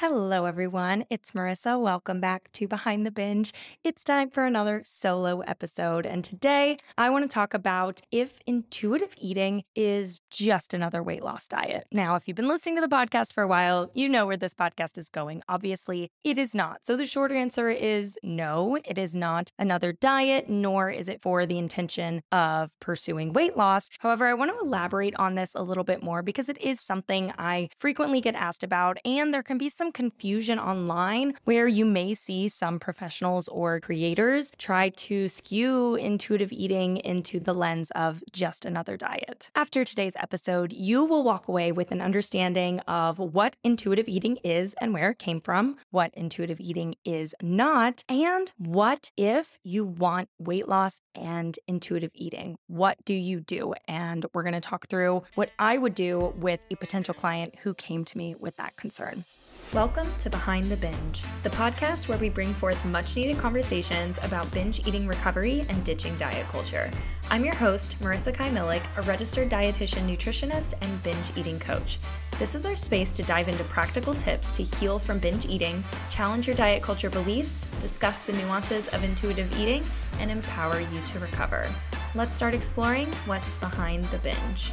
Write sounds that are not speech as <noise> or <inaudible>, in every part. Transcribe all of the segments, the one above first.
Hello, everyone. It's Marissa. Welcome back to Behind the Binge. It's time for another solo episode. And today I want to talk about if intuitive eating is just another weight loss diet. Now, if you've been listening to the podcast for a while, you know where this podcast is going. Obviously, it is not. So the short answer is no, it is not another diet, nor is it for the intention of pursuing weight loss. However, I want to elaborate on this a little bit more because it is something I frequently get asked about, and there can be some confusion online where you may see some professionals or creators try to skew intuitive eating into the lens of just another diet. After today's episode, you will walk away with an understanding of what intuitive eating is and where it came from, what intuitive eating is not, and what if you want weight loss and intuitive eating? What do you do? And we're going to talk through what I would do with a potential client who came to me with that concern. Welcome to Behind the Binge, the podcast where we bring forth much needed conversations about binge eating recovery and ditching diet culture. I'm your host, Marissa Kai Miluk, a registered dietitian, nutritionist, and binge eating coach. This is our space to dive into practical tips to heal from binge eating, challenge your diet culture beliefs, discuss the nuances of intuitive eating, and empower you to recover. Let's start exploring what's behind the binge.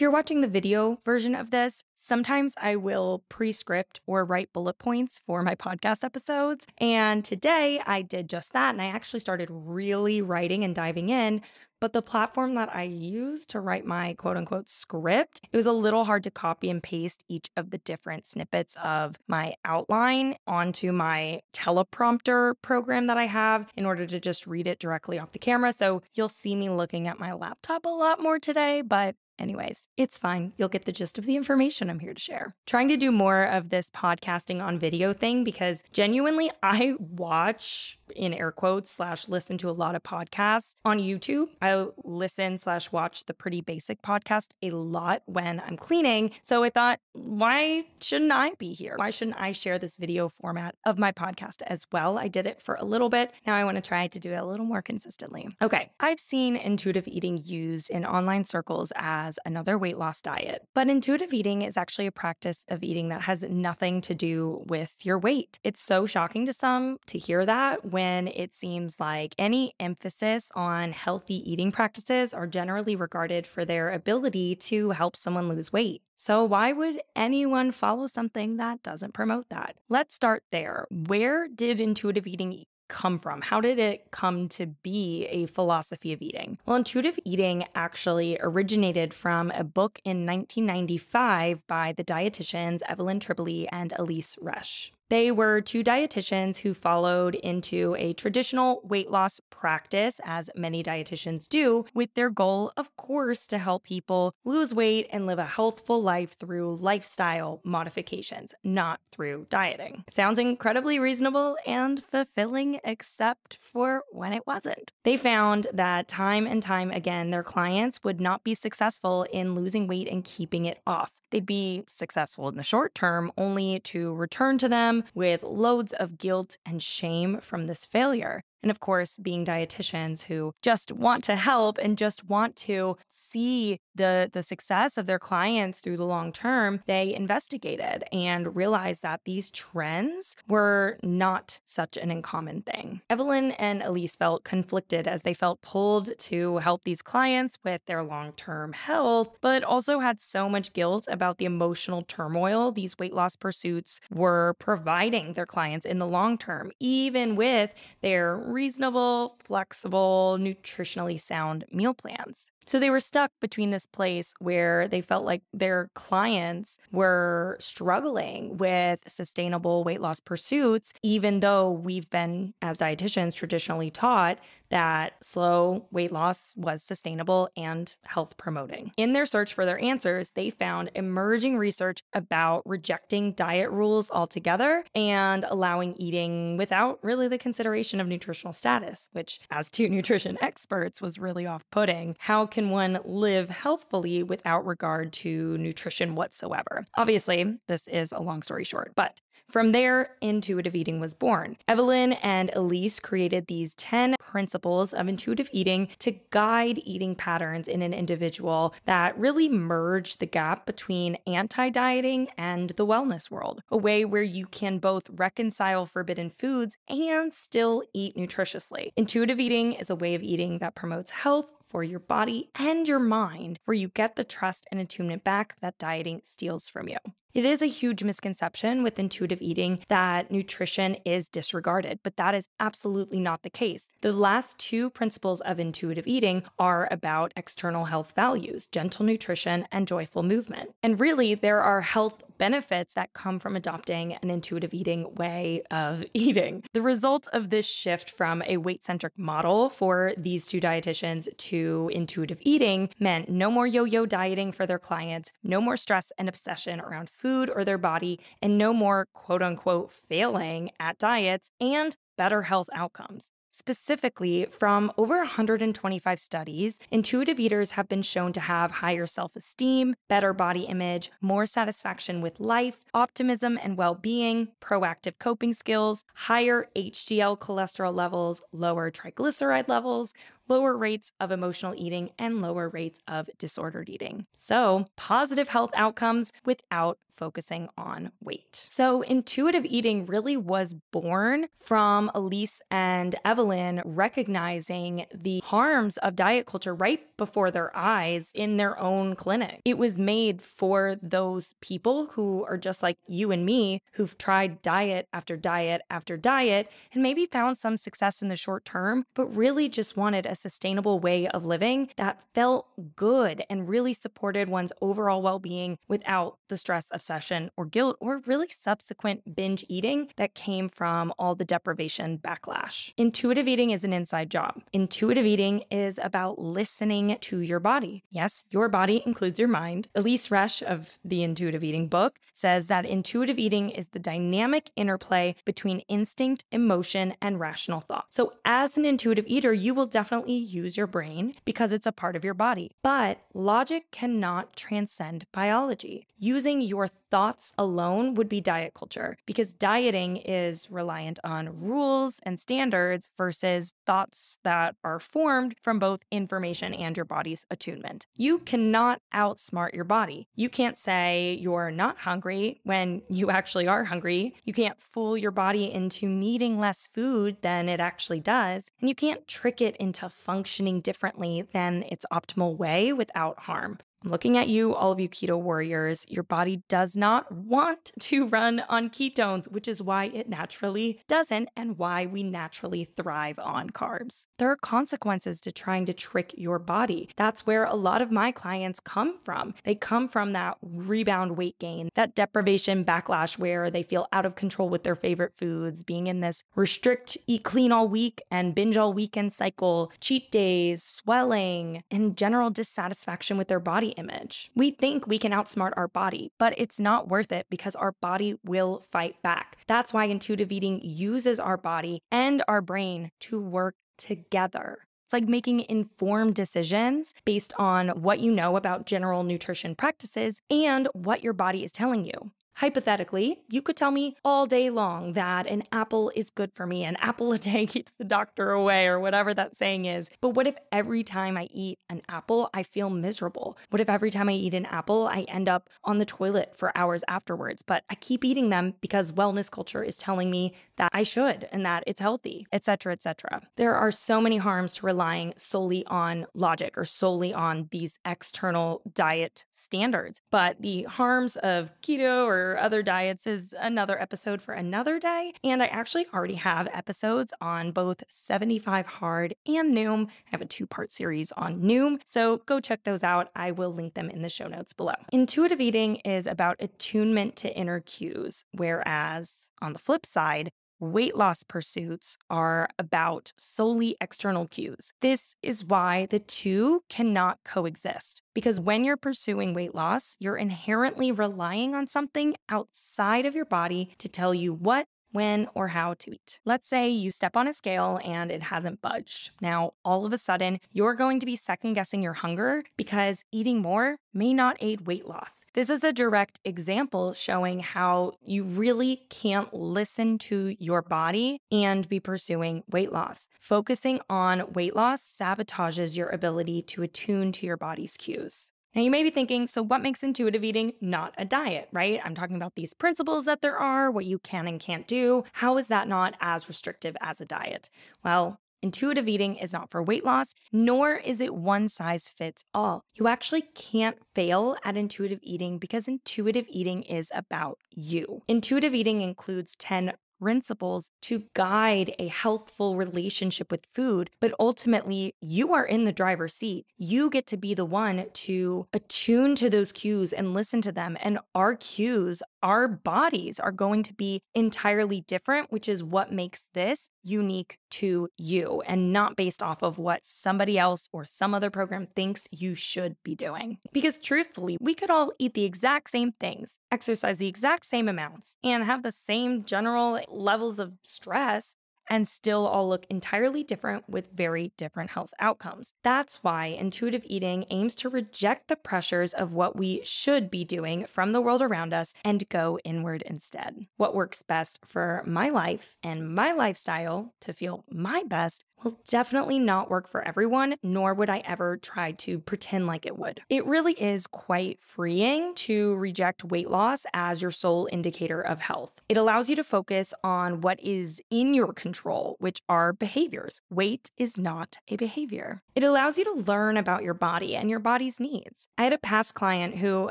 If you're watching the video version of this, sometimes I will pre script or write bullet points for my podcast episodes. And today I did just that. And I actually started really writing and diving in. But the platform that I use to write my quote unquote script, it was a little hard to copy and paste each of the different snippets of my outline onto my teleprompter program that I have in order to just read it directly off the camera. So you'll see me looking at my laptop a lot more today, but Anyways, it's fine. You'll get the gist of the information I'm here to share. Trying to do more of this podcasting on video thing because genuinely, <laughs> I watch in air quotes slash listen to a lot of podcasts on YouTube. I listen slash watch the Pretty Basic podcast a lot when I'm cleaning. So I thought, why shouldn't I be here? Why shouldn't I share this video format of my podcast as well? I did it for a little bit. Now I want to try to do it a little more consistently. Okay, I've seen intuitive eating used in online circles as another weight loss diet, but intuitive eating is actually a practice of eating that has nothing to do with your weight. It's so shocking to some to hear that when it seems like any emphasis on healthy eating practices are generally regarded for their ability to help someone lose weight. So, why would anyone follow something that doesn't promote that? Let's start there. Where did intuitive eating come from? How did it come to be a philosophy of eating? Well, intuitive eating actually originated from a book in 1995 by the dietitians Evelyn Tribole and Elyse Resch. They were two dietitians who followed into a traditional weight loss practice, as many dietitians do, with their goal, of course, to help people lose weight and live a healthful life through lifestyle modifications, not through dieting. Sounds incredibly reasonable and fulfilling, except for when it wasn't. They found that time and time again, their clients would not be successful in losing weight and keeping it off. They'd be successful in the short term, only to return to them with loads of guilt and shame from this failure. And of course, being dietitians who just want to help and just want to see the, the success of their clients through the long term, they investigated and realized that these trends were not such an uncommon thing. Evelyn and Elyse felt conflicted as they felt pulled to help these clients with their long term health, but also had so much guilt about the emotional turmoil these weight loss pursuits were providing their clients in the long term, even with their reasonable, flexible, nutritionally sound meal plans. So they were stuck between this place where they felt like their clients were struggling with sustainable weight loss pursuits, even though we've been, as dietitians, traditionally taught that slow weight loss was sustainable and health promoting. In their search for their answers, they found emerging research about rejecting diet rules altogether and allowing eating without really the consideration of nutritional status, which, as two <laughs> nutrition experts, was really off putting. How can one live healthfully without regard to nutrition whatsoever? Obviously, this is a long story short, but From there, intuitive eating was born. Evelyn and Elyse created these 10 principles of intuitive eating to guide eating patterns in an individual that really merge the gap between anti dieting and the wellness world, a way where you can both reconcile forbidden foods and still eat nutritiously. Intuitive eating is a way of eating that promotes health, for your body and your mind, where you get the trust and attunement back that dieting steals from you. It is a huge misconception with intuitive eating that nutrition is disregarded, but that is absolutely not the case. The last two principles of intuitive eating are about external health values, gentle nutrition, and joyful movement. And really, there are health benefits that come from adopting an intuitive eating way of <laughs> eating. The result of this shift from a weight centric model for these two dietitians to intuitive eating meant no more yo yo dieting for their clients, no more stress and obsession around food or their body, and no more quote unquote failing at diets and better health outcomes. Specifically, from over 125 studies, intuitive eaters have been shown to have higher self esteem, better body image, more satisfaction with life, optimism and well being, proactive coping skills, higher HDL cholesterol levels, lower triglyceride levels, lower rates of emotional eating, and lower rates of disordered eating. So, positive health outcomes without focusing on weight. So, intuitive eating really was born from Elyse and Evelyn recognizing the harms of diet culture right before their eyes in their own clinic. It was made for those people who are just like you and me, who've tried diet after diet after diet and maybe found some success in the short term, but really just wanted a sustainable way of living that felt good and really supported one's overall well being without the stress obsession, or guilt or really subsequent binge eating that came from all the deprivation backlash. Intuitive eating is an inside job. Intuitive eating is about listening to your body. Yes, your body includes your mind. Elyse Resch of the Intuitive Eating book says that intuitive eating is the dynamic interplay between instinct, emotion, and rational thought. So, as an intuitive eater, you will definitely use your brain because it's a part of your body. But logic cannot transcend biology. Using your thoughts alone would be diet culture because dieting is reliant on rules and standards versus thoughts that are formed from both information and your body's attunement. You cannot outsmart your body. You can't say you're not hungry when you actually are hungry. You can't fool your body into needing less food than it actually does. And you can't trick it into functioning differently than its optimal way without harm. I'm looking at you, all of you keto warriors. Your body does not want to run on ketones, which is why it naturally doesn't and why we naturally thrive on carbs. There are consequences to trying to trick your body. That's where a lot of my clients come from. They come from that rebound weight gain, that deprivation backlash where they feel out of control with their favorite foods, being in this restrict, eat clean all week and binge all weekend cycle, cheat days, swelling, and general dissatisfaction with their image. We think we can outsmart our body, but it's not worth it because our body will fight back. That's why intuitive eating uses our body and our brain to work together. It's like making informed decisions based on what you know about general nutrition practices and what your body is telling you. Hypothetically, you could tell me all day long that an apple is good for me, an apple a day <laughs> keeps the doctor away, or whatever that saying is. But what if every time I eat an apple, I feel miserable? What if every time I eat an apple, I end up on the toilet for hours afterwards? But I keep eating them because wellness culture is telling me that I should and that it's healthy, etc., etc. There are so many harms to relying solely on logic or solely on these external diet standards. But the harms of keto or other diets is another episode for another day. And I actually already have episodes on both 75 Hard and Noom. I have a two part series on Noom. So go check those out. I will link them in the show notes below. Intuitive eating is about attunement to inner cues, whereas on the flip side, weight loss pursuits are about solely external cues. This is why the two cannot coexist. Because when you're pursuing weight loss, you're inherently relying on something outside of your body to tell you what when or how to eat. Let's say you step on a scale and it hasn't budged. Now, all of a sudden, you're going to be second guessing your hunger because eating more may not aid weight loss. This is a direct example showing how you really can't listen to your body and be pursuing weight loss. Focusing on weight loss sabotages your ability to attune to your body's cues. Now, you may be thinking, so what makes intuitive eating not a diet, right? I'm talking about these principles that there are, what you can and can't do. How is that not as restrictive as a diet? Well, Intuitive eating is not for weight loss, nor is it one size fits all. You actually can't fail at intuitive eating because intuitive eating is about you. Intuitive eating includes 10 principles to guide a healthful relationship with food. But ultimately, you are in the driver's seat. You get to be the one to attune to those cues and listen to them. And our cues, our bodies are going to be entirely different, which is what makes this unique to you and not based off of what somebody else or some other program thinks you should be doing. Because truthfully, we could all eat the exact same things, exercise the exact same amounts, and have the same general levels of stress and still all look entirely different with very different health outcomes. That's why intuitive eating aims to reject the pressures of what we should be doing from the world around us and go inward instead. What works best for my life and my lifestyle to feel my best will definitely not work for everyone, nor would I ever try to pretend like it would. It really is quite freeing to reject weight loss as your sole indicator of health. It allows you to focus on what is in your control, which are behaviors. Weight is not a behavior. It allows you to learn about your body and your body's needs. I had a past client who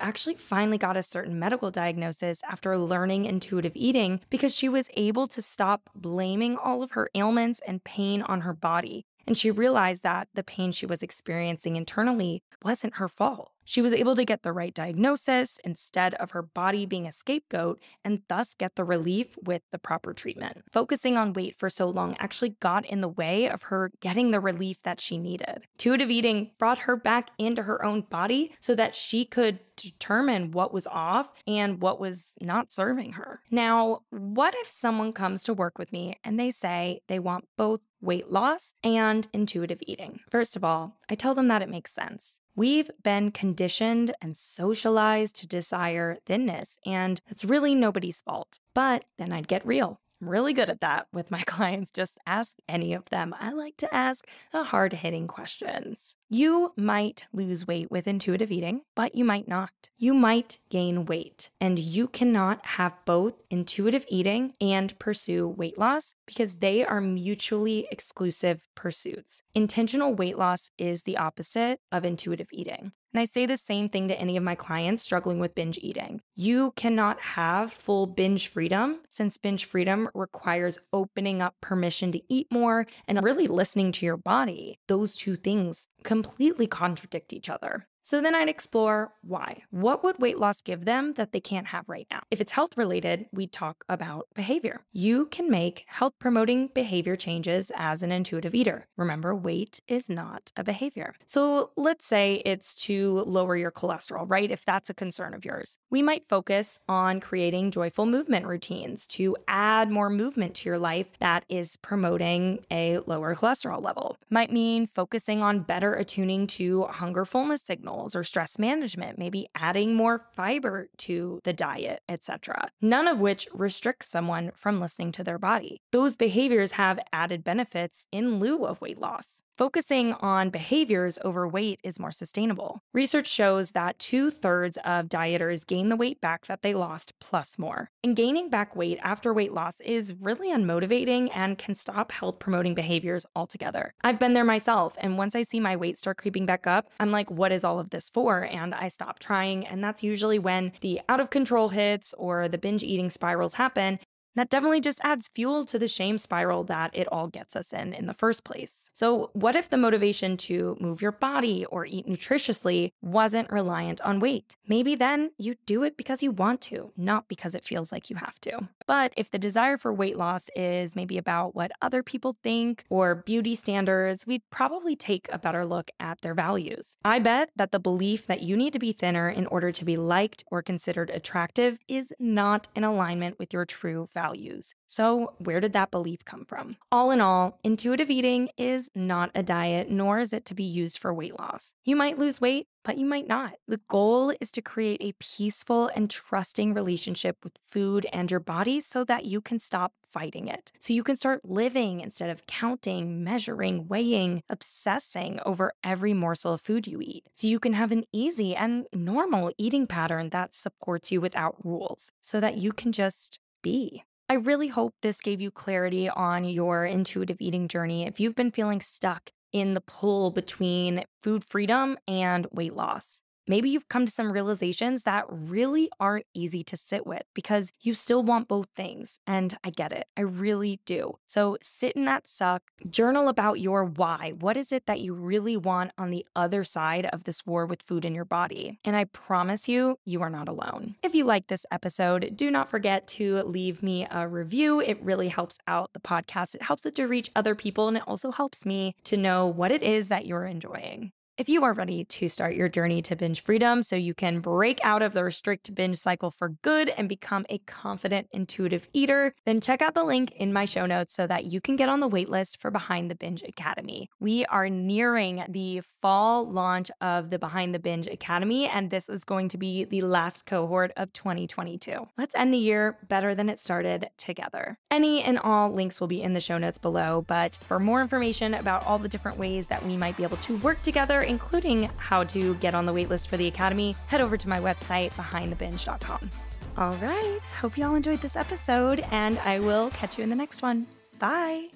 actually finally got a certain medical diagnosis after learning intuitive eating because she was able to stop blaming all of her ailments and pain on her body. And she realized that the pain she was experiencing internally wasn't her fault. She was able to get the right diagnosis instead of her body being a scapegoat and thus get the relief with the proper treatment. Focusing on weight for so long actually got in the way of her getting the relief that she needed. Intuitive eating brought her back into her own body so that she could determine what was off and what was not serving her. Now, what if someone comes to work with me and they say they want both weight loss and intuitive eating? First of all, I tell them that it makes sense. We've been conditioned and socialized to desire thinness, and it's really nobody's fault. But then I'd get real. I'm really good at that with my <laughs> clients. Just ask any of them. I like to ask the hard hitting questions. You might lose weight with intuitive eating, but you might not. You might gain weight, and you cannot have both intuitive eating and pursue weight loss because they are mutually exclusive pursuits. Intentional weight loss is the opposite of intuitive eating. And I say the same thing to any of my clients struggling with binge eating. You cannot have full binge freedom since binge freedom requires opening up permission to eat more and really listening to your body. Those two things completely contradict each other. So then I'd explore why. What would weight loss give them that they can't have right now? If it's health related, we talk about behavior. You can make health promoting behavior changes as an intuitive eater. Remember, weight is not a behavior. So let's say it's to lower your cholesterol, right? If that's a concern of yours, we might focus on creating joyful movement routines to add more movement to your life that is promoting a lower cholesterol level. Might mean focusing on better attuning to hunger fullness signals or stress management, maybe adding more fiber to the diet, etc. None of which restricts someone from listening to their body. Those behaviors have added benefits in lieu of weight loss. Focusing on behaviors over weight is more sustainable. Research shows that two thirds of dieters gain the weight back that they lost plus more. And gaining back weight after weight loss is really unmotivating and can stop health promoting behaviors altogether. I've been there myself, and once I see my weight start creeping back up, I'm like, what is all of this for? And I stop trying. And that's usually when the out of control hits or the binge eating spirals happen. That definitely just adds fuel to the shame spiral that it all gets us in in the first place. So, what if the motivation to move your body or eat nutritiously wasn't reliant on weight? Maybe then you do it because you want to, not because it feels like you have to. But if the desire for weight loss is maybe about what other people think or beauty standards, we'd probably take a better look at their values. I bet that the belief that you need to be thinner in order to be liked or considered attractive is not in alignment with your true values values. So, where did that belief come from? All in all, intuitive eating is not a diet, nor is it to be used for weight loss. You might lose weight, but you might not. The goal is to create a peaceful and trusting relationship with food and your body so that you can stop fighting it. So you can start living instead of counting, measuring, weighing, obsessing over every morsel of food you eat. So you can have an easy and normal eating pattern that supports you without rules so that you can just be. I really hope this gave you clarity on your intuitive eating journey. If you've been feeling stuck in the pull between food freedom and weight loss, maybe you've come to some realizations that really aren't easy to sit with because you still want both things. And I get it. I really do. So sit in that suck, journal about your why. What is it that you really want on the other side of this war with food in your body? And I promise you, you are not alone. If you like this episode, do not forget to leave me a review. It really helps out the podcast. It helps it to reach other people and it also helps me to know what it is that you're enjoying. If you are ready to start your journey to binge freedom so you can break out of the restrict binge cycle for good and become a confident, intuitive eater, then check out the link in my show notes so that you can get on the waitlist for Behind the Binge Academy. We are nearing the fall launch of the Behind the Binge Academy, and this is going to be the last cohort of 2022. Let's end the year better than it started together. Any and all links will be in the show notes below, but for more information about all the different ways that we might be able to work together, including how to get on the waitlist for the Academy, head over to my website, behindthebinge.com. All right. Hope y'all enjoyed this episode, and I will catch you in the next one. Bye.